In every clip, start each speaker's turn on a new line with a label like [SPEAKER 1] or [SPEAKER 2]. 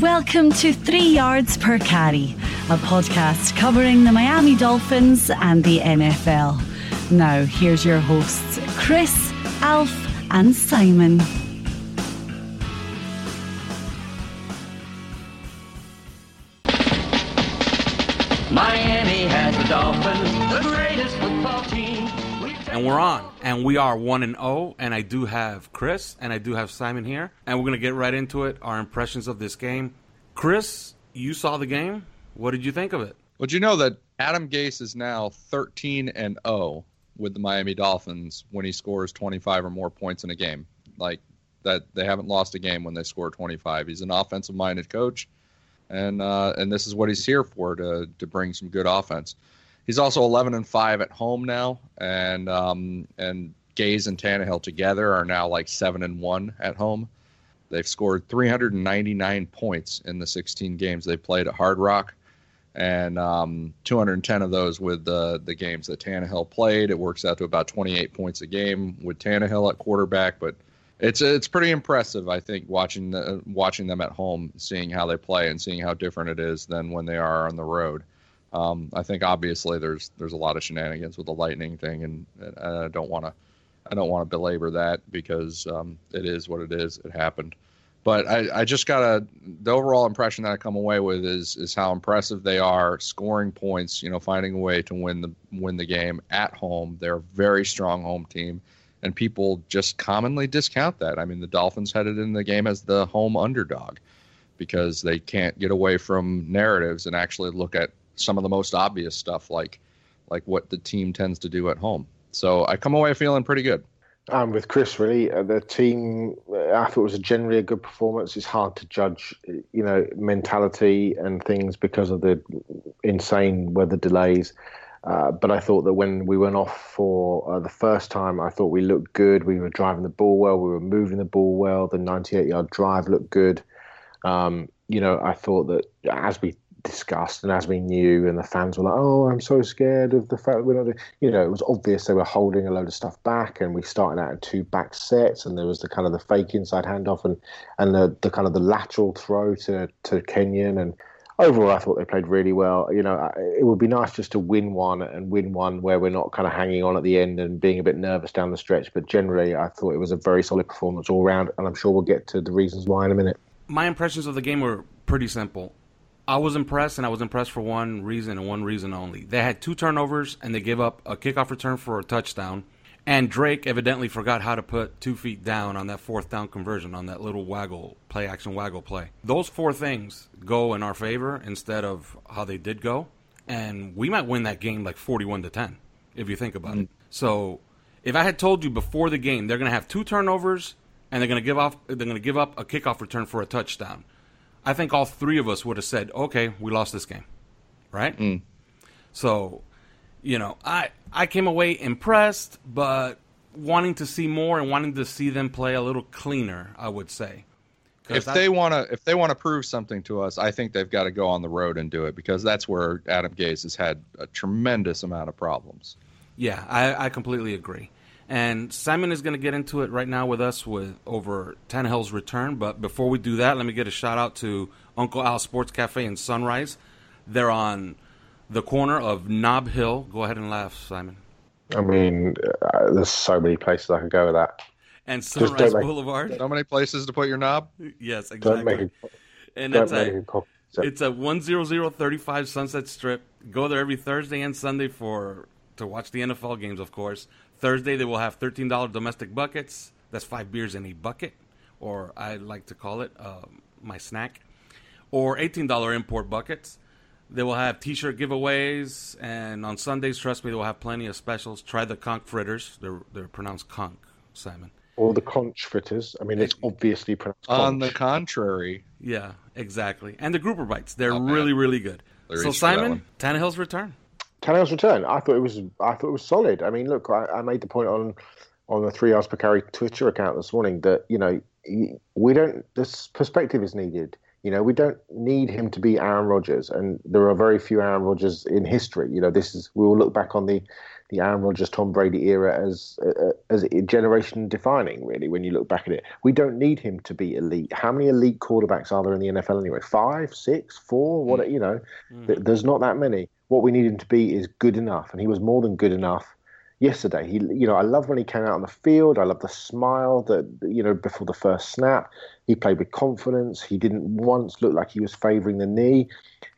[SPEAKER 1] Welcome to Three Yards Per Carry, a podcast covering the Miami Dolphins and the NFL. Now, here's your hosts, Chris, Alf, and Simon.
[SPEAKER 2] Miami has the Dolphins,
[SPEAKER 3] And we're on, and we are one and zero. And I do have Chris, and I do have Simon here, and we're gonna get right into it. Our impressions of this game. Chris, you saw the game. What did you think of it?
[SPEAKER 4] Well, you know that Adam Gase is now 13 and 0 with the Miami Dolphins when he scores 25 or more points in a game. Like that, they haven't lost a game when they score 25. He's an offensive-minded coach, and uh, and this is what he's here for to to bring some good offense. He's also 11 and five at home now, and um, and Gase and Tannehill together are now like seven and one at home. They've scored 399 points in the 16 games they played at Hard Rock, and um, 210 of those with the the games that Tannehill played. It works out to about 28 points a game with Tannehill at quarterback, but it's it's pretty impressive. I think watching the, watching them at home, seeing how they play, and seeing how different it is than when they are on the road. Um, I think obviously there's there's a lot of shenanigans with the lightning thing, and, and I don't want to I don't want to belabor that because um, it is what it is. It happened, but I, I just got a the overall impression that I come away with is is how impressive they are scoring points. You know, finding a way to win the win the game at home. They're a very strong home team, and people just commonly discount that. I mean, the Dolphins headed in the game as the home underdog because they can't get away from narratives and actually look at some of the most obvious stuff like like what the team tends to do at home. So I come away feeling pretty good.
[SPEAKER 5] I'm with Chris. Really, uh, the team. uh, I thought it was a generally a good performance. It's hard to judge, you know, mentality and things because of the insane weather delays. Uh, but I thought that when we went off for uh, the first time, I thought we looked good. We were driving the ball well. We were moving the ball well. The 98 yard drive looked good. Um, you know, I thought that as we discussed and as we knew, and the fans were like, "Oh, I'm so scared of the fact that we're not." doing-" You know, it was obvious they were holding a load of stuff back, and we started out in two back sets, and there was the kind of the fake inside handoff and and the, the kind of the lateral throw to to Kenyon, and overall, I thought they played really well. You know, it would be nice just to win one and win one where we're not kind of hanging on at the end and being a bit nervous down the stretch. But generally, I thought it was a very solid performance all round, and I'm sure we'll get to the reasons why in a minute.
[SPEAKER 3] My impressions of the game were pretty simple. I was impressed, and I was impressed for one reason and one reason only. They had two turnovers, and they gave up a kickoff return for a touchdown. And Drake evidently forgot how to put two feet down on that fourth down conversion on that little waggle play action waggle play. Those four things go in our favor instead of how they did go, and we might win that game like forty-one to ten if you think about it. Mm-hmm. So, if I had told you before the game they're going to have two turnovers and they're going to give off they're going to give up a kickoff return for a touchdown, I think all three of us would have said, "Okay, we lost this game." Right? Mm. So, you know, I I came away impressed, but wanting to see more and wanting to see them play a little cleaner. I would say.
[SPEAKER 4] If they want to, if they want to prove something to us, I think they've got to go on the road and do it because that's where Adam Gase has had a tremendous amount of problems.
[SPEAKER 3] Yeah, I, I completely agree. And Simon is going to get into it right now with us with over Tannehill's return. But before we do that, let me get a shout out to Uncle Al Sports Cafe in Sunrise. They're on the corner of Nob Hill. Go ahead and laugh, Simon.
[SPEAKER 5] I mean, uh, there's so many places I could go with that.
[SPEAKER 3] And Sunrise
[SPEAKER 5] make-
[SPEAKER 3] Boulevard.
[SPEAKER 4] So many places to put your knob.
[SPEAKER 3] Yes,
[SPEAKER 5] Don't make
[SPEAKER 3] exactly.
[SPEAKER 5] a,
[SPEAKER 3] And
[SPEAKER 5] don't
[SPEAKER 3] that's
[SPEAKER 5] make
[SPEAKER 3] a,
[SPEAKER 5] a copy.
[SPEAKER 3] It's a one zero zero thirty five Sunset Strip. Go there every Thursday and Sunday for to watch the NFL games, of course. Thursday they will have thirteen dollar domestic buckets. That's five beers in a bucket, or I like to call it um, my snack, or eighteen dollar import buckets. They will have T-shirt giveaways, and on Sundays, trust me, they will have plenty of specials. Try the conch fritters. They're they're pronounced conch, Simon.
[SPEAKER 5] Or the conch fritters. I mean, it's obviously pronounced
[SPEAKER 4] On the contrary,
[SPEAKER 3] Yeah, exactly. And the grouper bites. They're
[SPEAKER 4] Not bad.
[SPEAKER 3] really really good.
[SPEAKER 4] There
[SPEAKER 3] so
[SPEAKER 4] is for that
[SPEAKER 3] Simon,
[SPEAKER 4] one.
[SPEAKER 3] Tannehill's return.
[SPEAKER 5] Tannehill's return. I thought it was. I thought it was solid. I mean, look, I, I made the point on on the three yards per carry Twitter account this morning that you know we don't. This perspective is needed. You know, we don't need him to be Aaron Rodgers, and there are very few Aaron Rodgers in history. You know, this is we will look back on the the Aaron Rodgers Tom Brady era as uh, as a generation defining. Really, when you look back at it, we don't need him to be elite. How many elite quarterbacks are there in the NFL anyway? Five, six, four? What you know? Th- There's not that many. What we need him to be is good enough, and he was more than good enough yesterday. He, you know, I love when he came out on the field. I love the smile that you know before the first snap. He played with confidence. He didn't once look like he was favouring the knee.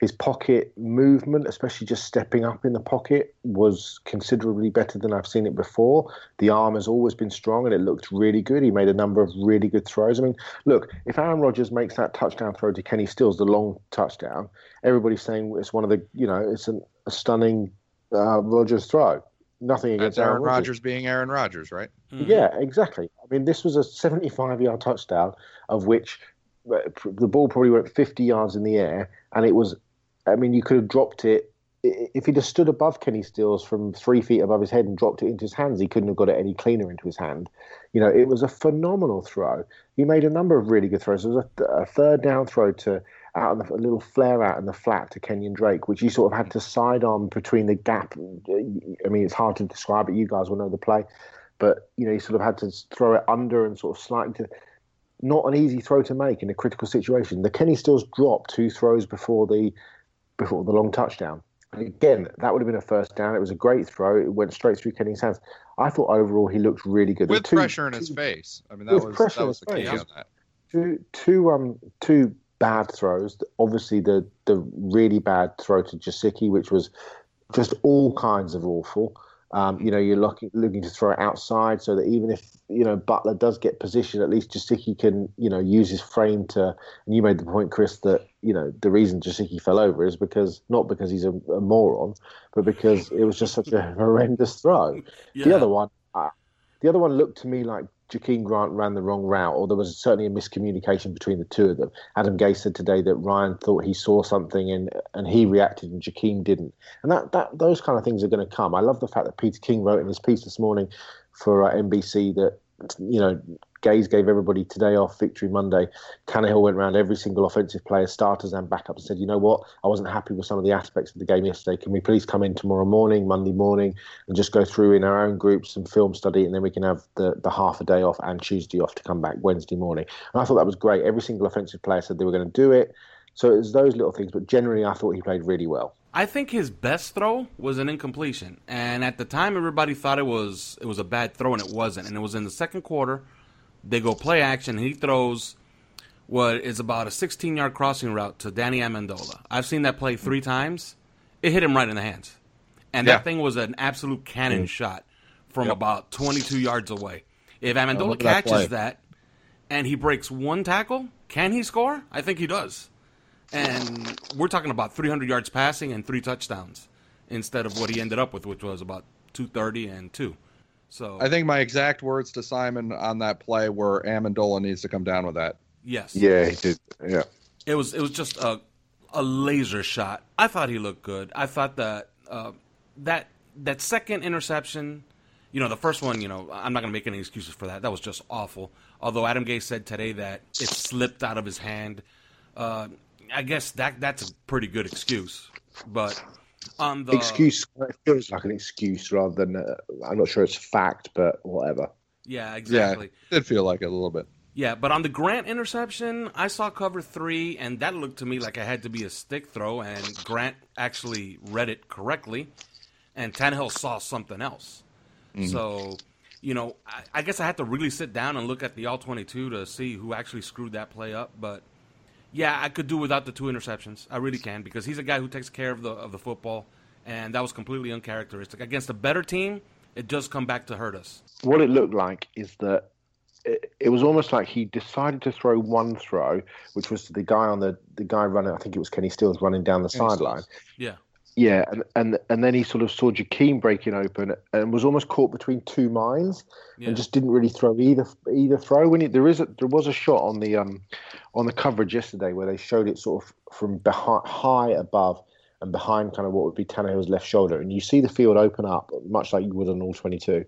[SPEAKER 5] His pocket movement, especially just stepping up in the pocket, was considerably better than I've seen it before. The arm has always been strong, and it looked really good. He made a number of really good throws. I mean, look, if Aaron Rodgers makes that touchdown throw to Kenny Stills, the long touchdown, everybody's saying it's one of the, you know, it's an, a stunning uh, Rodgers throw. Nothing against
[SPEAKER 4] that's Aaron
[SPEAKER 5] Aaron Rodgers.
[SPEAKER 4] Rodgers being Aaron Rodgers, right?
[SPEAKER 5] Yeah, exactly. I mean, this was a 75 yard touchdown, of which uh, the ball probably went 50 yards in the air, and it was, I mean, you could have dropped it. If he'd have stood above Kenny Stills from three feet above his head and dropped it into his hands, he couldn't have got it any cleaner into his hand. You know, it was a phenomenal throw. He made a number of really good throws. There was a, th- a third down throw to out on the, a little flare out in the flat to Kenyon Drake, which he sort of had to sidearm between the gap. I mean, it's hard to describe it. You guys will know the play but you know he sort of had to throw it under and sort of slightly to not an easy throw to make in a critical situation. The Kenny Stills dropped two throws before the before the long touchdown. And again, that would have been a first down. It was a great throw. It went straight through Kenny's hands. I thought overall he looked really good.
[SPEAKER 4] With
[SPEAKER 5] two-
[SPEAKER 4] pressure in his face. I mean, that was that was the key on that.
[SPEAKER 5] two two um two bad throws. Obviously, the the really bad throw to Gesicki, which was just all kinds of awful. Um, you know, you're looking looking to throw it outside so that even if you know Butler does get position, at least Gesicki can you know use his frame to. And you made the point, Chris, that you know the reason Gesicki fell over is because not because he's a, a moron, but because it was just such a horrendous throw. The other one, uh, the other one looked to me like Jakeem Grant ran the wrong route, or there was certainly a miscommunication between the two of them. Adam Gase said today that Ryan thought he saw something and and he reacted and Jakeem didn't. And that, that those kind of things are going to come. I love the fact that Peter King wrote in his piece this morning for uh, NBC that you know Gase gave everybody today off Victory Monday. Tannehill went around every single offensive player, starters and backups, and said, "You know what? I wasn't happy with some of the aspects of the game yesterday. Can we please come in tomorrow morning, Monday morning, and just go through in our own groups and film study, and then we can have the, the half a day off and Tuesday off to come back Wednesday morning." And I thought that was great. Every single offensive player said they were going to do it. So it was those little things, but generally, I thought he played really well.
[SPEAKER 3] I think his best throw was an incompletion, and at the time, everybody thought it was it was a bad throw, and it wasn't. And it was in the second quarter. They go play action, and he throws what is about a 16 yard crossing route to Danny Amendola. I've seen that play three times. It hit him right in the hands, and
[SPEAKER 4] Yeah.
[SPEAKER 3] that thing was an absolute cannon shot from about 22 yards away. If Amendola
[SPEAKER 4] look at that play.
[SPEAKER 3] catches that, and he breaks one tackle, can he score? I think he does. And we're talking about 300 yards passing and three touchdowns instead of what he ended up with, which was about 230 and two. So
[SPEAKER 4] I think my exact words to Simon on that play were Amendola needs to come down with that.
[SPEAKER 3] yes,
[SPEAKER 5] Yeah, he did. Yeah.
[SPEAKER 3] it was it was just a a laser shot. I thought he looked good. I thought that uh, that that second interception, you you know, the first one, you know, I'm not going to make any excuses for that. That was just awful. Although Adam Gase said today that it slipped out of his hand. Uh, I guess that that's a pretty good excuse. But on the
[SPEAKER 5] excuse it feels like an excuse rather than uh, I'm not sure it's fact, but whatever.
[SPEAKER 3] Yeah, exactly.
[SPEAKER 4] Yeah, did feel like it a little bit.
[SPEAKER 3] Yeah, but on the Grant interception, I saw cover three, and that looked to me like it had to be a stick throw, and Grant actually read it correctly, and Tannehill saw something else. Mm-hmm. So, you know, I, I, guess I had to really sit down and look at the all 22 to see who actually screwed that play up. But yeah, I could do without the two interceptions. I really can because he's a guy who takes care of the of the football, and that was completely uncharacteristic against a better team. It does come back to hurt us.
[SPEAKER 5] What it looked like is that it, it was almost like he decided to throw one throw, which was the guy on the the guy running. I think it was Kenny Stills running down the sideline.
[SPEAKER 3] Yeah.
[SPEAKER 5] Yeah, and, and and then he sort of saw Jakeem breaking open and was almost caught between two minds yeah. and just didn't really throw either either throw. When he, there is a, there was a shot on the um on the coverage yesterday where they showed it sort of from behind high above and behind kind of what would be Tannehill's left shoulder, and you see the field open up much like you would on all twenty two.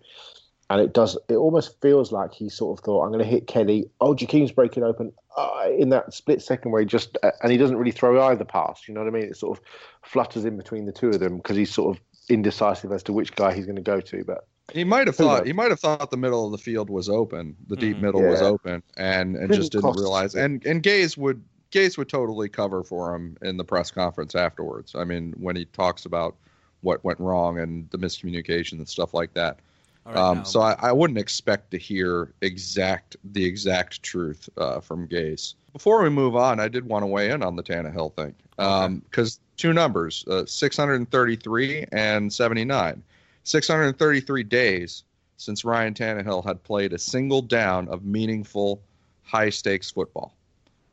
[SPEAKER 5] And it does. It almost feels like he sort of thought, "I'm going to hit Kelly." Oh, Jakeem's breaking open uh, in that split second where he just uh, and he doesn't really throw either pass. You know what I mean? It sort of flutters in between the two of them because he's sort of indecisive as to which guy he's going to go to. But
[SPEAKER 4] he might have thought he might have thought the middle of the field was open, the deep mm-hmm. middle yeah. was open, and and just didn't realize. And and Gase would Gase would totally cover for him in the press conference afterwards. I mean, when he talks about what went wrong and the miscommunication and stuff like that. Right, um, so I, I, wouldn't expect to hear exact the exact truth uh, from Gase. Before we move on, I did want to weigh in on the Tannehill thing because um, two numbers, uh, 633 and 79. 633 days since Ryan Tannehill had played a single down of meaningful, high stakes football.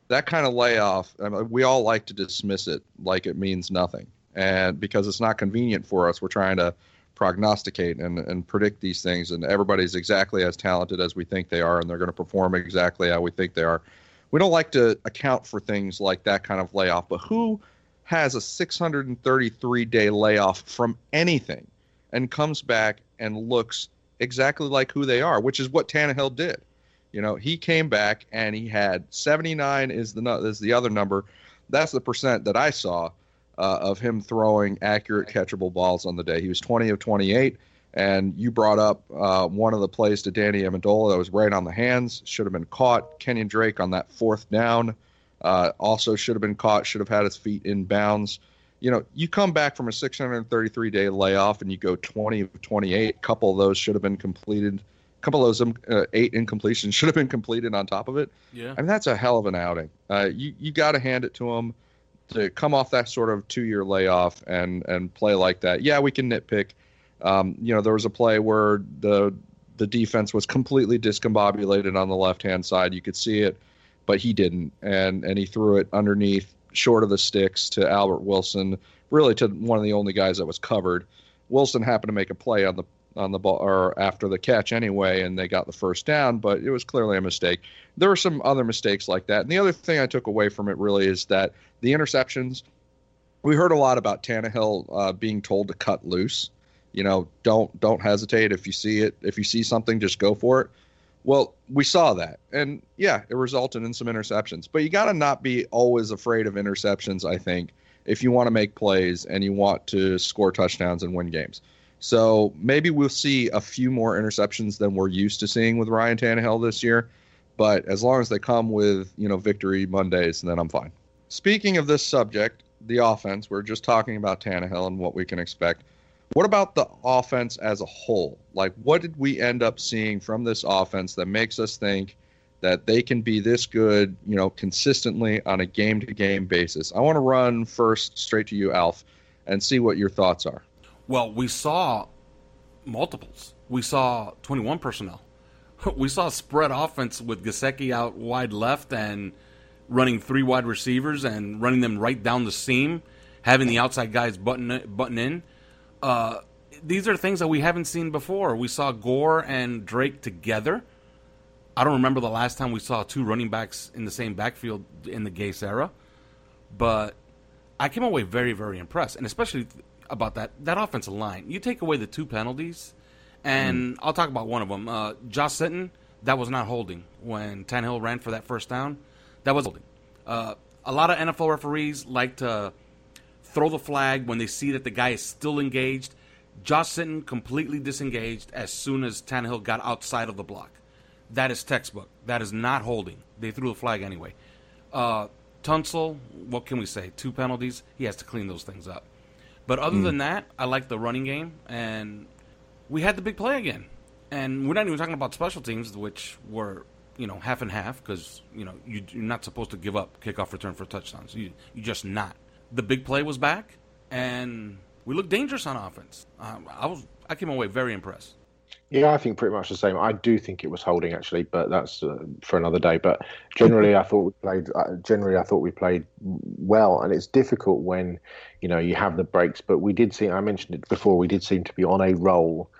[SPEAKER 4] That kind of layoff, I mean, we all like to dismiss it like it means nothing. And because it's not convenient for us, we're trying to prognosticate and, and predict these things. And everybody's exactly as talented as we think they are, and they're going to perform exactly how we think they are. We don't like to account for things like that kind of layoff, but who has a 633 day layoff from anything? and comes back and looks exactly like who they are, which is what Tannehill did. You know, he came back and he had 79 is the is the other number. That's the percent that I saw uh, of him throwing accurate catchable balls on the day. He was 20 of 28. And you brought up uh, one of the plays to Danny Amendola that was right on the hands, should have been caught. Kenyon Drake on that fourth down uh, also should have been caught, should have had his feet in bounds you know, you come back from a 633 day layoff and you go 20 of 28. A couple of those should have been completed. A couple of those um, uh, eight incompletions should have been completed on top of it.
[SPEAKER 3] Yeah.
[SPEAKER 4] I mean, that's a hell of an outing. Uh, you you got to hand it to them to come off that sort of two year layoff and and play like that. Yeah, we can nitpick. Um, you know, there was a play where the the defense was completely discombobulated on the left hand side. You could see it, but he didn't, and and he threw it underneath short of the sticks to Albert Wilson, really to one of the only guys that was covered. Wilson happened to make a play on the on the ball or after the catch anyway, and they got the first down, but it was clearly a mistake. There were some other mistakes like that. And the other thing I took away from it really is that the interceptions. We heard a lot about Tannehill uh, being told to cut loose. You know, don't don't hesitate if you see it. If you see something, just go for it. Well, we saw that. And yeah, it resulted in some interceptions. But you got to not be always afraid of interceptions, I think, if you want to make plays and you want to score touchdowns and win games. So maybe we'll see a few more interceptions than we're used to seeing with Ryan Tannehill this year. But as long as they come with, you know, victory Mondays, then I'm fine. Speaking of this subject, the offense, we're just talking about Tannehill and what we can expect. What about the offense as a whole? Like, what did we end up seeing from this offense that makes us think that they can be this good, you know, consistently on a game to game basis? I want to run first straight to you, Alf, and see what your thoughts are.
[SPEAKER 3] Well, we saw multiples. We saw 21 personnel. We saw spread offense with Gesicki out wide left and running three wide receivers and running them right down the seam, having the outside guys button button in uh, these are things that we haven't seen before. We saw Gore and Drake together. I don't remember the last time we saw two running backs in the same backfield in the Gase era, but I came away very, very impressed, and especially about that that offensive line. You take away the two penalties, And I'll talk about one of them. Uh, Josh Sitton, that was not holding when Tannehill ran for that first down. That was holding. Uh, a lot of NFL referees like to throw the flag when they see that the guy is still engaged. Josh Sitton completely disengaged as soon as Tannehill got outside of the block. That is textbook. That is not holding. They threw the flag anyway. Uh, Tunsil, what can we say? Two penalties. He has to clean those things up. But other than that, I like the running game, and we had the big play again. And we're not even talking about special teams, which were you know half and half because you know you, you're not supposed to give up kickoff return for touchdowns. You you just not. The big play was back, and we looked dangerous on offense. Um, I was I came away very impressed.
[SPEAKER 5] Yeah, I think pretty much the same. I do think it was holding actually, but that's uh, for another day. But generally, I thought we played. Uh, generally, I thought we played well, and it's difficult when you know you have the breaks. But we did see. I mentioned it before. We did seem to be on a roll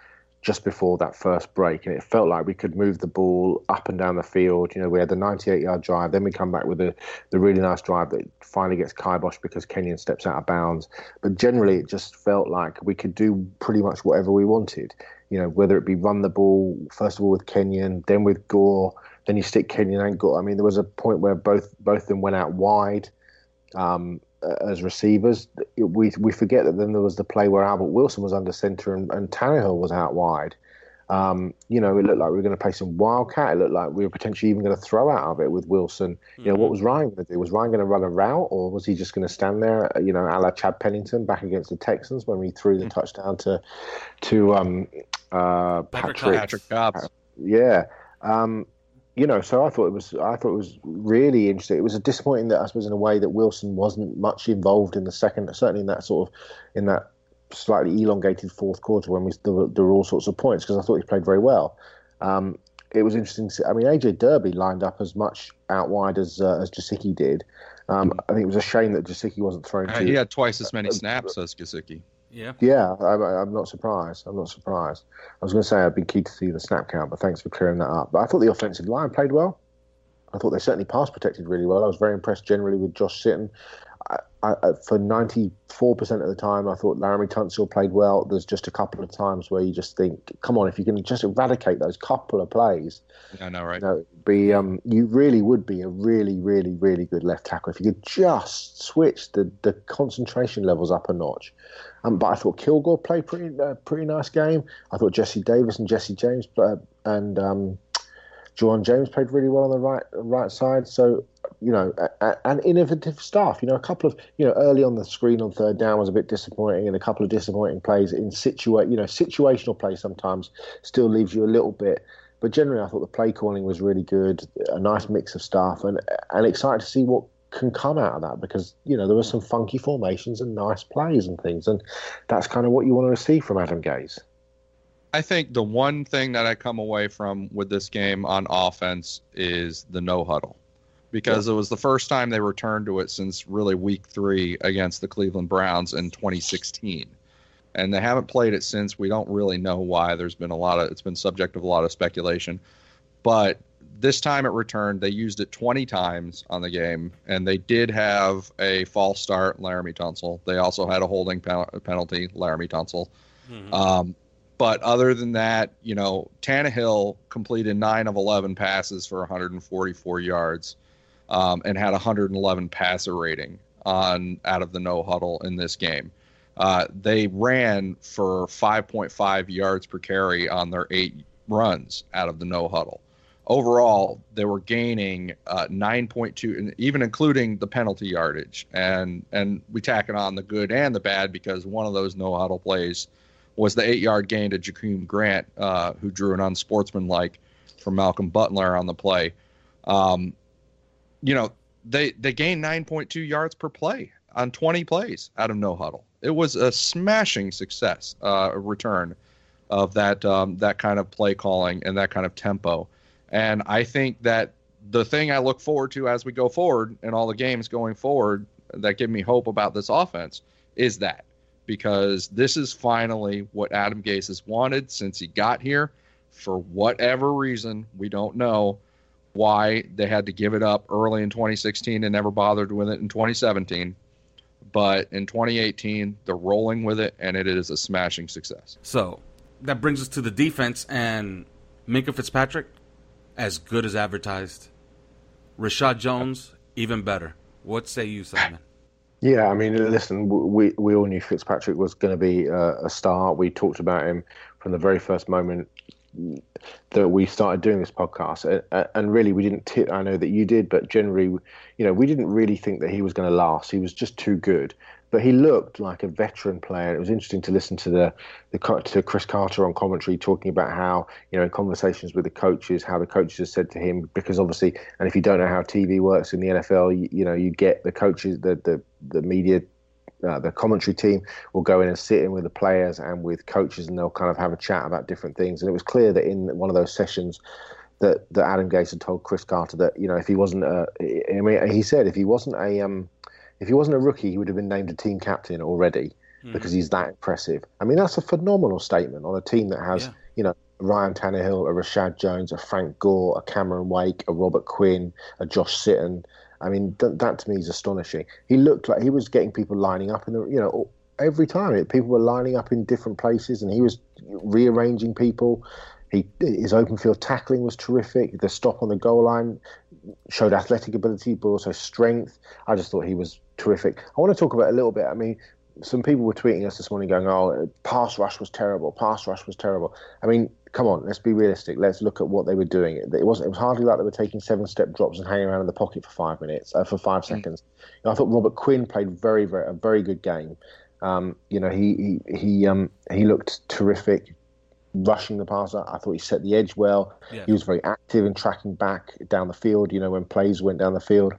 [SPEAKER 5] just before that first break, and it felt like we could move the ball up and down the field. You know, we had the 98-yard drive, then we come back with the the really nice drive that finally gets kibosh because Kenyon steps out of bounds. But generally, it just felt like we could do pretty much whatever we wanted. You know, whether it be run the ball first of all with Kenyon, then with Gore, then you stick Kenyon and Gore. I mean, there was a point where both both of them went out wide. Um, as receivers, we we forget that then there was the play where Albert Wilson was under center and, and Tannehill was out wide. Um, you know, it looked like we were going to play some wildcat. It looked like we were potentially even going to throw out of it with Wilson. You know,
[SPEAKER 3] Mm-hmm.
[SPEAKER 5] what was Ryan going to do? Was Ryan going to run a route, or was he just going to stand there? You know, a la Chad Pennington back against the Texans when we threw the
[SPEAKER 3] Mm-hmm.
[SPEAKER 5] touchdown to to um, uh,
[SPEAKER 3] Patrick
[SPEAKER 5] Patrick.
[SPEAKER 4] Cobbs.
[SPEAKER 5] Yeah. Um, you know, so I thought it was I thought it was really interesting. It was a disappointing that I suppose in a way that Wilson wasn't much involved in the second, certainly in that sort of in that slightly elongated fourth quarter when we there were, there were all sorts of points because I thought he played very well. Um, it was interesting. To see, I mean, AJ Derby lined up as much out wide as uh, as Gesicki did. Um, I think it was a shame that Gesicki wasn't thrown.
[SPEAKER 4] Uh,
[SPEAKER 5] to,
[SPEAKER 4] he had twice as many snaps as Gesicki.
[SPEAKER 3] Yeah.
[SPEAKER 5] yeah, I'm, I'm not surprised. I'm not surprised. I was going to say I'd be keen to see the snap count, but thanks for clearing that up. But I thought the offensive line played well. I thought they certainly pass protected really well. I was very impressed generally with Josh Sitton. I, for 94% of the time, I thought Laremy Tunsil played well. There's just a couple of times where you just think, come on, if you can just eradicate those couple of plays,
[SPEAKER 4] I know, right?
[SPEAKER 5] you know, be um, you really would be a really, really, really good left tackle if you could just switch the, the concentration levels up a notch. Um, but I thought Kilgore played pretty uh, pretty nice game. I thought Jesse Davis and Jesse James uh, and um, John James played really well on the right right side. So you know, and innovative stuff. You know, a couple of you know early on the screen on third down was a bit disappointing, and a couple of disappointing plays in situa you know situational play sometimes still leaves you a little bit. But generally, I thought the play calling was really good, a nice mix of stuff, and and excited to see what can come out of that because you know there were some funky formations and nice plays and things, and that's kind of what you want to see from Adam Gase.
[SPEAKER 4] I think the one thing that I come away from with this game on offense is the no huddle. Because it was the first time they returned to it since really week three against the Cleveland Browns in 2016. And they haven't played it since. We don't really know why. There's been a lot of, it's been subject of a lot of speculation. But this time it returned. They used it 20 times on the game, and they did have a false start, Laremy Tunsil. They also had a holding pen- penalty, Laremy Tunsil. Um, but other than that, you know, Tannehill completed nine of 11 passes for 144 yards um, and had 111 passer rating on out of the no huddle in this game. Uh, they ran for 5.5 yards per carry on their eight runs out of the no huddle. Overall, they were gaining uh, 9.2, and even including the penalty yardage. And and we tack it on the good and the bad because one of those no huddle plays was the eight yard gain to Jakeem Grant, uh, who drew an unsportsmanlike from Malcolm Butler on the play. Um, you know, they they gained 9.2 yards per play on 20 plays out of no huddle. It was a smashing success uh, return of that um, that kind of play calling and that kind of tempo. And I think that the thing I look forward to as we go forward and all the games going forward that give me hope about this offense is that because this is finally what Adam Gase has wanted since he got here. For whatever reason, we don't know why they had to give it up early in 2016 and never bothered with it in 2017. But in 2018, they're rolling with it, and it is a smashing success.
[SPEAKER 3] So, that brings us to the defense and Minkah Fitzpatrick, as good as advertised. rashad Jones, even better. What say you, Simon?
[SPEAKER 5] Yeah, I mean, listen, we we all knew Fitzpatrick was going to be a, a star. We talked about him from the very first moment that we started doing this podcast, and really we didn't. I know that you did, but generally, you know, we didn't really think that he was going to last. He was just too good but he looked like a veteran player. It was interesting to listen to the, the to Cris Carter on commentary talking about how you know in conversations with the coaches, how the coaches have said to him because obviously, and if you don't know how TV works in the NFL, you, you know you get the coaches, the the the media. Uh, the commentary team will go in and sit in with the players and with coaches, and they'll kind of have a chat about different things. And it was clear that in one of those sessions, that, that Adam Gase had told Cris Carter that you know if he wasn't a, I mean he said if he wasn't a um, if he wasn't a rookie, he would have been named a team captain already mm. because he's that impressive. I mean, that's a phenomenal statement on a team that has, yeah. you know, Ryan Tannehill, a Rashad Jones, a Frank Gore, a Cameron Wake, a Robert Quinn, a Josh Sitton. I mean, th- that to me is astonishing. He looked like he was getting people lining up in the, you know, every time people were lining up in different places and he was rearranging people. He, his open field tackling was terrific. The stop on the goal line showed athletic ability, but also strength. I just thought he was terrific. I want to talk about a little bit. I mean, some people were tweeting us this morning going, "Oh, pass rush was terrible. Pass rush was terrible." I mean, come on, let's be realistic. Let's look at what they were doing. It wasn't. It was hardly like they were taking seven-step drops and hanging around in the pocket for five minutes, uh, for five mm. seconds. You know, I thought Robert Quinn played very, very a very good game. Um, you know, he he he um, he looked terrific rushing the passer. I thought he set the edge well. Yeah. He was very active in tracking back down the field. You know, when plays went down the field.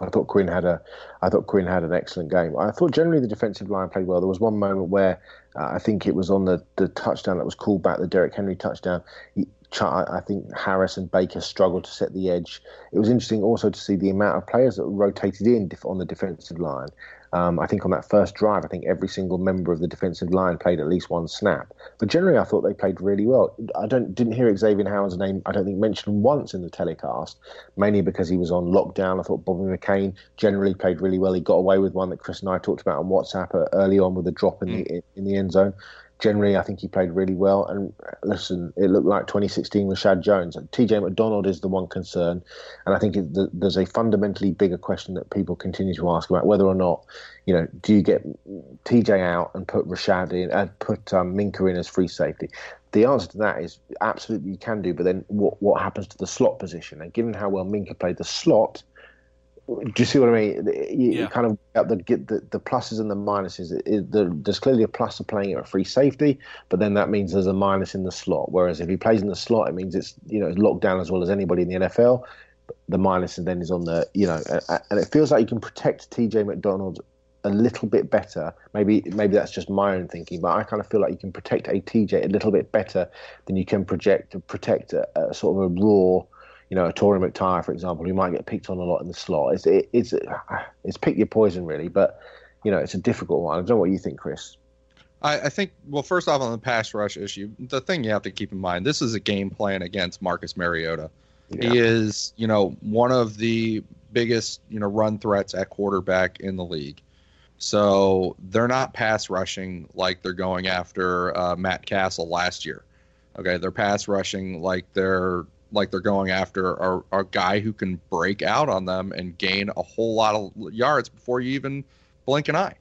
[SPEAKER 5] I thought Quinn had a, I thought Quinn had an excellent game. I thought generally the defensive line played well. There was one moment where uh, I think it was on the, the touchdown that was called back, the Derrick Henry touchdown. He, I think Harris and Baker struggled to set the edge. It was interesting also to see the amount of players that rotated in on the defensive line. Um, I think on that first drive, I think every single member of the defensive line played at least one snap. But generally, I thought they played really well. I don't didn't hear Xavier Howard's name. I don't think mentioned once in the telecast, mainly because he was on lockdown. I thought Bobby McCain generally played really well. He got away with one that Chris and I talked about on WhatsApp uh, early on with a drop in mm. the in the end zone generally, I think he played really well. And listen, it looked like 2016 with Shad Jones. TJ McDonald is the one concern. And I think the, there's a fundamentally bigger question that people continue to ask about whether or not, you know, do you get TJ out and put Rashad in and uh, put um, Minkah in as free safety? The answer to that is absolutely you can do, but then what what happens to the slot position? And given how well Minkah played the slot, do you see what I mean? You, yeah. you kind of get the, get the, the pluses and the minuses. It, it, the, there's clearly a plus of playing at a free safety, but then that means there's a minus in the slot. Whereas if he plays in the slot, it means it's you know locked down as well as anybody in the NFL. The minus and then is on the you know, and it feels like you can protect TJ McDonald a little bit better. Maybe maybe that's just my own thinking, but I kind of feel like you can protect a TJ a little bit better than you can project protect a, a sort of a raw you know, a Torry McTyer, for example, who might get picked on a lot in the slot. It's it, it's it's pick your poison really, but you know, it's a difficult one. I don't know what you think, Chris.
[SPEAKER 4] I, I think well, first off on the pass rush issue, the thing you have to keep in mind, this is a game plan against Marcus Mariota. Yeah. He is, you know, one of the biggest, you know, run threats at quarterback in the league. So they're not pass rushing like they're going after uh, Matt Cassel last year. Okay, they're pass rushing like they're like they're going after a, a guy who can break out on them and gain a whole lot of yards before you even blink an eye.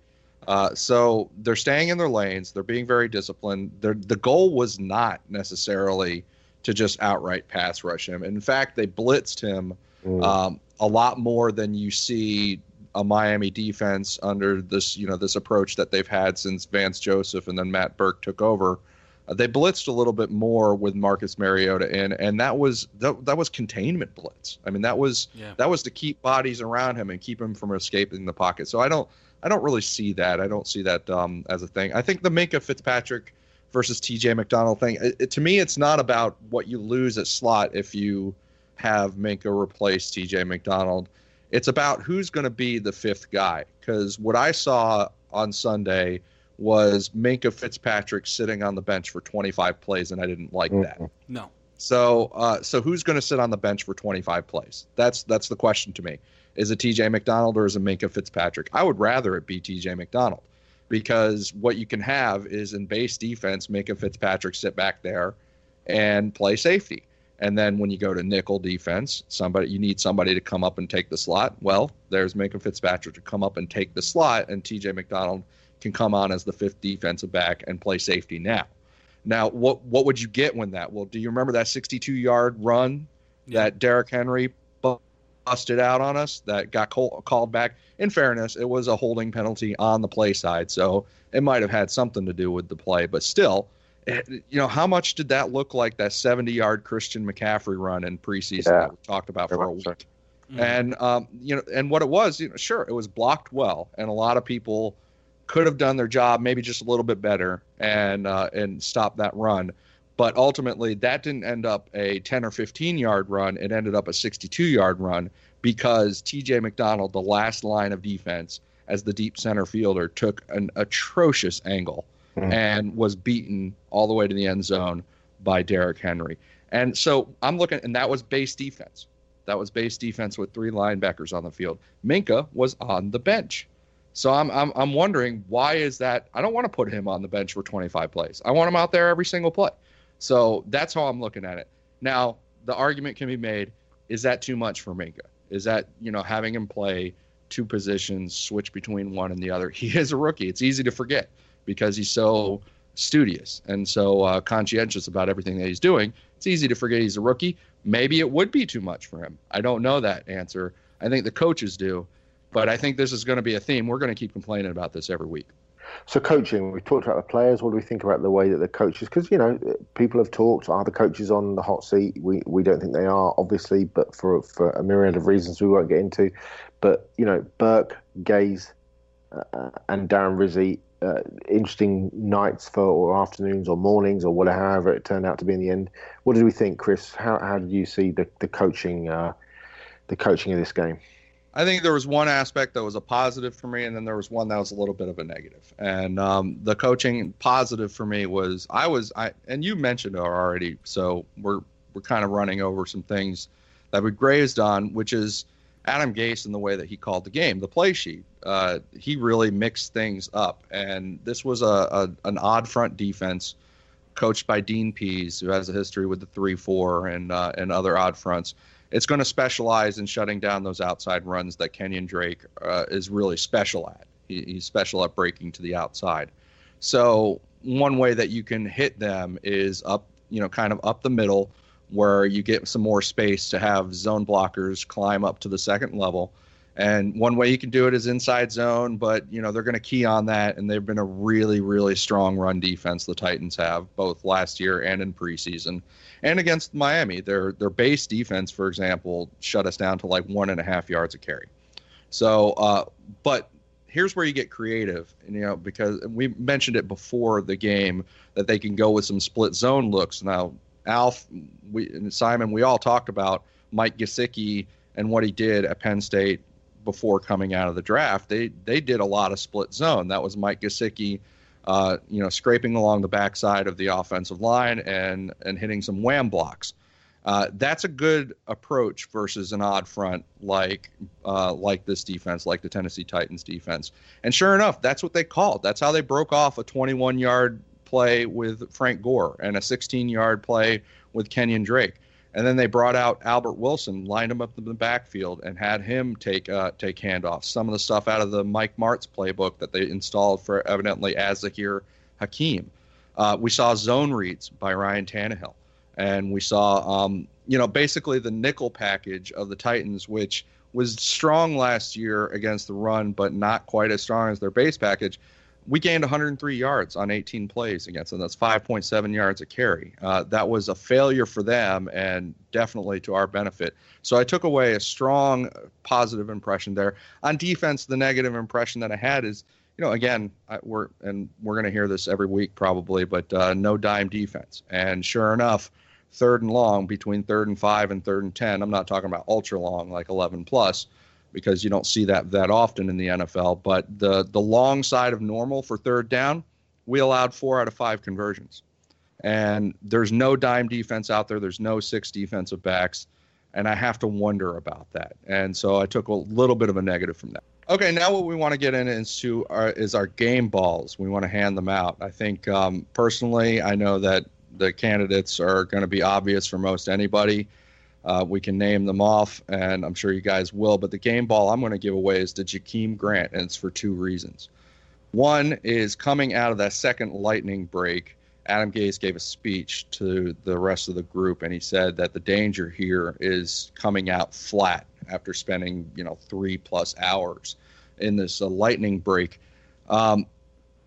[SPEAKER 4] Uh, so they're staying in their lanes. They're being very disciplined. They're, the goal was not necessarily to just outright pass rush him. In fact, they blitzed him mm. um, a lot more than you see a Miami defense under this, you know, this approach that they've had since Vance Joseph and then Matt Burke took over. Uh, they blitzed a little bit more with Marcus Mariota in, and that was that, that was containment blitz. I mean, that was yeah. that was to keep bodies around him and keep him from escaping the pocket. So I don't I don't really see that. I don't see that um, as a thing. I think the Minkah Fitzpatrick versus TJ McDonald thing. It, it, to me, it's not about what you lose at slot if you have Minkah replace TJ McDonald. It's about who's going to be the fifth guy. Because what I saw on Sunday was Minkah Fitzpatrick sitting on the bench for 25 plays, and I didn't like that.
[SPEAKER 3] No.
[SPEAKER 4] So, uh, so who's going to sit on the bench for 25 plays? That's that's the question to me. Is it T.J. McDonald or is it Minkah Fitzpatrick? I would rather it be T.J. McDonald. because what you can have is in base defense, Minkah Fitzpatrick sit back there and play safety. And then when you go to nickel defense, somebody you need somebody to come up and take the slot. Well, there's Minkah Fitzpatrick to come up and take the slot, and TJ McDonald can come on as the fifth defensive back and play safety now. Now, what what would you get when that? Well, do you remember that 62 yard run yeah. that Derrick Henry busted out on us that got call, called back? In fairness, it was a holding penalty on the play side, so it might have had something to do with the play, but still Eh, you know, how much did that look like that 70 yard Christian McCaffrey run in preseason yeah. that we talked about for a week? Mm-hmm. And, um, you know, and what it was, you know, sure, it was blocked well. And a lot of people could have done their job maybe just a little bit better and, uh, and stop that run. But ultimately, that didn't end up a 10 or 15 yard run. It ended up a 62 yard run because TJ McDonald, the last line of defense, as the deep center fielder, took an atrocious angle mm-hmm. and was beaten all the way to the end zone by Derrick Henry. And so I'm looking, and that was base defense. That was base defense with three linebackers on the field. Minkah was on the bench. So I'm, I'm, I'm wondering why is that? I don't want to put him on the bench for 25 plays. I want him out there every single play. So that's how I'm looking at it. Now, the argument can be made is that too much for Minkah? Is that, you know, having him play two positions, switch between one and the other? He is a rookie. It's easy to forget because he's so studious and so uh, conscientious about everything that he's doing. It's easy to forget he's a rookie. Maybe it would be too much for him. I don't know that answer. I think the coaches do, but I think this is going to be a theme. We're going to keep complaining about this every week.
[SPEAKER 5] So coaching, we've talked about the players. What do we think about the way that the coaches? Because you know, people have talked. Are the coaches on the hot seat? We we don't think they are, obviously, but for for a myriad of reasons we won't get into. But you know, Burke, Gase, uh, and Darren Rizzi uh, interesting nights for or afternoons or mornings or whatever however it turned out to be in the end. What did we think, Chris? How how did you see the the coaching uh, the coaching of this game?
[SPEAKER 4] I think there was one aspect that was a positive for me, and then there was one that was a little bit of a negative. And um, the coaching positive for me was I was I and you mentioned it already, so we're we're kind of running over some things that we grazed on, which is Adam Gase and the way that he called the game, the play sheet. Uh, he really mixed things up, and this was a, a, an odd front defense coached by Dean Pees, who has a history with the three four and uh, and other odd fronts. It's going to specialize in shutting down those outside runs that Kenyon Drake uh, is really special at. He, he's special at breaking to the outside. So one way that you can hit them is up, you know, kind of up the middle where you get some more space to have zone blockers climb up to the second level. And one way you can do it is inside zone, but you know they're going to key on that, and they've been a really, really strong run defense. The Titans have both last year and in preseason, and against Miami, their their base defense, for example, shut us down to like one and a half yards a carry. So, uh, but here's where you get creative, you know, because we mentioned it before the game that they can go with some split zone looks. Now, Alf, we and Simon, we all talked about Mike Gesicki and what he did at Penn State before coming out of the draft. They they did a lot of split zone. That was Mike Gesicki, uh, you know, scraping along the backside of the offensive line and and hitting some wham blocks. Uh, that's a good approach versus an odd front like uh, like this defense, like the Tennessee Titans defense. And sure enough, that's what they called. That's how they broke off a 21 yard play with Frank Gore and a 16 yard play with Kenyon Drake. And then they brought out Albert Wilson, lined him up in the backfield, and had him take uh, take handoffs. Some of the stuff out of the Mike Martz playbook that they installed for evidently Az-Zahir Hakim. Uh, we saw zone reads by Ryan Tannehill, and we saw um, you know basically the nickel package of the Titans, which was strong last year against the run, but not quite as strong as their base package we gained 103 yards on 18 plays against them. That's 5.7 yards a carry. Uh, that was a failure for them and definitely to our benefit. So I took away a strong positive impression there. On defense, the negative impression that I had is, you know, again, I, we're and we're going to hear this every week probably, but uh, no dime defense. And sure enough, third and long between third and five and third and ten. I'm not talking about ultra long like 11 plus because you don't see that that often in the NFL. But the the long side of normal for third down, we allowed four out of five conversions, and there's no dime defense out there. There's no six defensive backs, and I have to wonder about that. And so I took a little bit of a negative from that. Okay, now what we want to get into our, is our game balls. We want to hand them out. I think um, personally, I know that the candidates are going to be obvious for most anybody. Uh, we can name them off, and I'm sure you guys will. But the game ball I'm going to give away is to Jakeem Grant, and it's for two reasons. One is coming out of that second lightning break. Adam Gase gave a speech to the rest of the group, and he said that the danger here is coming out flat after spending you know three plus hours in this uh, lightning break. Um,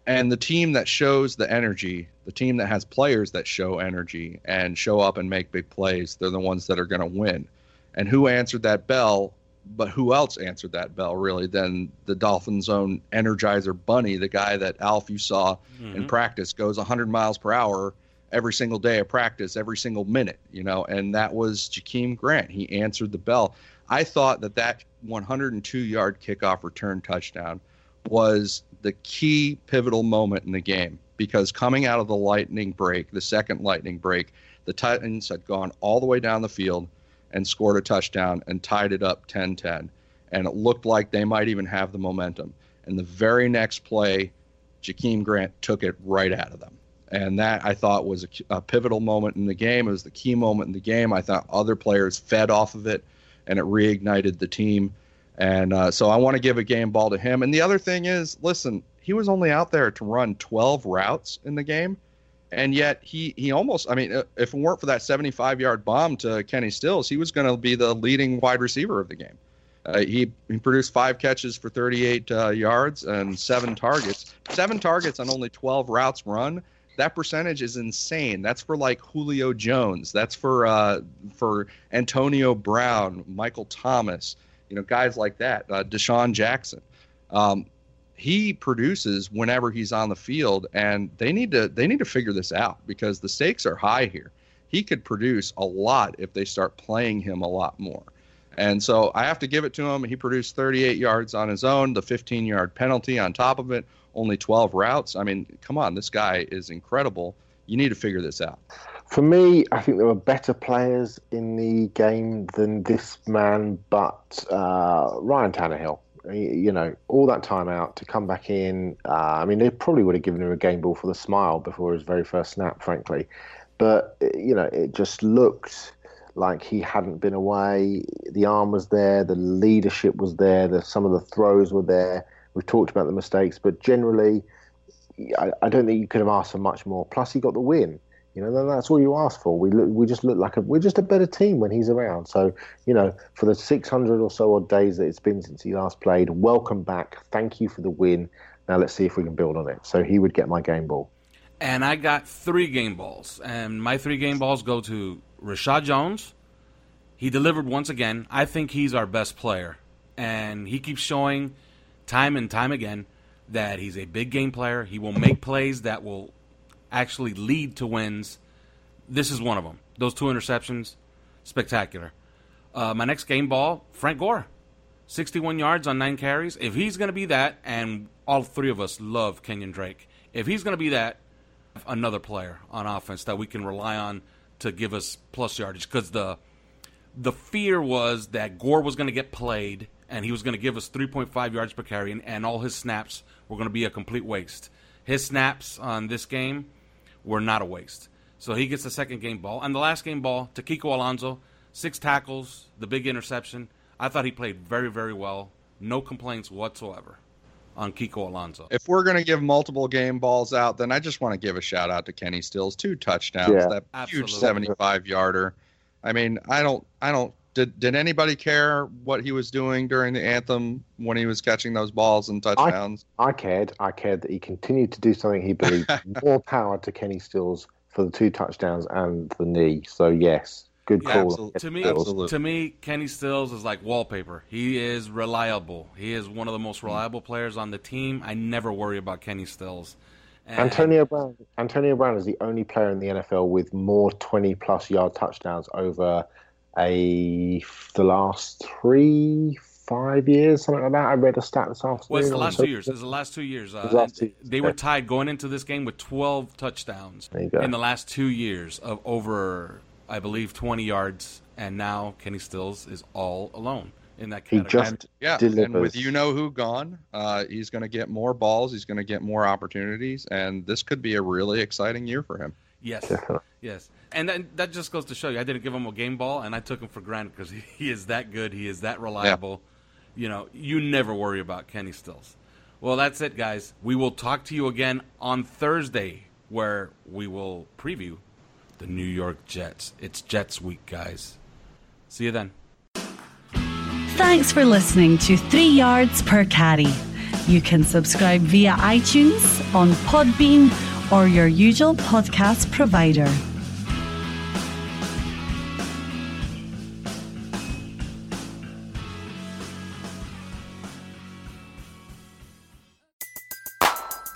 [SPEAKER 4] and the team that shows the energy, the team that has players that show energy and show up and make big plays, they're the ones that are going to win. And who answered that bell? But who else answered that bell really than the Dolphins' own Energizer Bunny, the guy that Alf you saw mm-hmm. in practice goes 100 miles per hour every single day of practice, every single minute, you know, and that was Jakeem Grant. He answered the bell. I thought that that 102 yard kickoff return touchdown was the key pivotal moment in the game because coming out of the lightning break, the second lightning break, the Titans had gone all the way down the field and scored a touchdown and tied it up 10 10. And it looked like they might even have the momentum. And the very next play, Jakeem Grant took it right out of them. And that I thought was a, a pivotal moment in the game. It was the key moment in the game. I thought other players fed off of it and it reignited the team. And uh, so I want to give a game ball to him. And the other thing is, listen, he was only out there to run 12 routes in the game. And yet he, he almost, I mean, uh, if it weren't for that 75 yard bomb to Kenny Stills, he was going to be the leading wide receiver of the game. Uh, he, he produced five catches for 38 uh, yards and seven targets. Seven targets on only 12 routes run that percentage is insane. That's for like Julio Jones. That's for uh, for Antonio Brown, Michael Thomas. You know, guys like that. Uh, DeSean Jackson. Um, he produces whenever he's on the field, and they need to they need to figure this out because the stakes are high here. He could produce a lot if they start playing him a lot more. And so I have to give it to him. He produced 38 yards on his own, the 15 yard penalty on top of it only 12 routes. I mean, come on, this guy is incredible. You need to figure this out.
[SPEAKER 5] For me, I think there were better players in the game than this man, but uh, Ryan Tannehill. You know, all that time out to come back in. Uh, I mean, they probably would have given him a game ball for the smile before his very first snap, frankly. But, you know, it just looked like he hadn't been away. The arm was there, the leadership was there, the, some of the throws were there. We've talked about the mistakes, but generally, I, I, don't think you could have asked for much more. Plus, he got the win. You know, then that's all you ask for. We look, we just look like a, we're just a better team when he's around. So, you know, for the 600 or so odd days that it's been since he last played, welcome back. Thank you for the win. Now let's see if we can build on it. So he would get my game ball.
[SPEAKER 3] And I got three game balls, and my three game balls go to Reshad Jones. He delivered once again. I think he's our best player, and he keeps showing time and time again that he's a big game player. He will make plays that will actually lead to wins. This is one of them. Those two interceptions, spectacular. Uh, my next game ball, Frank Gore, 61 yards on nine carries. If he's going to be that, and all three of us love Kenyon Drake, if he's going to be that, another player on offense that we can rely on to give us plus yardage because the the fear was that Gore was going to get played and he was going to give us 3.5 yards per carry, and, and all his snaps were going to be a complete waste. His snaps on this game were not a waste. So he gets the second game ball. And the last game ball to Kiko Alonso, six tackles, the big interception. I thought he played very, very well. No complaints whatsoever on Kiko Alonso.
[SPEAKER 4] If we're going to give multiple game balls out, then I just want to give a shout out to Kenny Stills. Two touchdowns, yeah, that absolutely. huge 75 yarder. I mean, I don't, I don't did did anybody care what he was doing during the anthem when he was catching those balls and touchdowns?
[SPEAKER 5] I, I cared. I cared that he continued to do something he believed. More power to Kenny Stills for the two touchdowns and the knee. So yes, good yeah, call.
[SPEAKER 3] Absolutely. To me, absolutely. to me, Kenny Stills is like wallpaper. He is reliable. He is one of the most hmm. reliable players on the team. I never worry about Kenny Stills.
[SPEAKER 5] And Antonio Brown. Antonio Brown is the only player in the NFL with more twenty-plus yard touchdowns over a the last three five years, something like that. I read a stat this afternoon.
[SPEAKER 3] Well, it's the last two years. It's the last two years. Uh, last two, they were tied going into this game with 12 touchdowns in the last two years of over, I believe, 20 yards. And now Kenny Stills is all alone. in that category.
[SPEAKER 5] He
[SPEAKER 4] just yeah,
[SPEAKER 5] delivers.
[SPEAKER 4] and with you know who gone, uh, he's going to get more balls. He's going to get more opportunities, and this could be a really exciting year for him.
[SPEAKER 3] yes,
[SPEAKER 5] Definitely.
[SPEAKER 3] yes, and then that just goes to show you, I didn't give him a game ball, and I took him for granted because he, he is that good. He is that reliable. You know, you never worry about Kenny Stills. Well, that's it, guys. We will talk to you again on Thursday, where we will preview the New York Jets. It's Jets week, guys. See you then.
[SPEAKER 1] Thanks for listening to Three Yards Per Carry. You can subscribe via iTunes, on Podbean, or your usual podcast provider.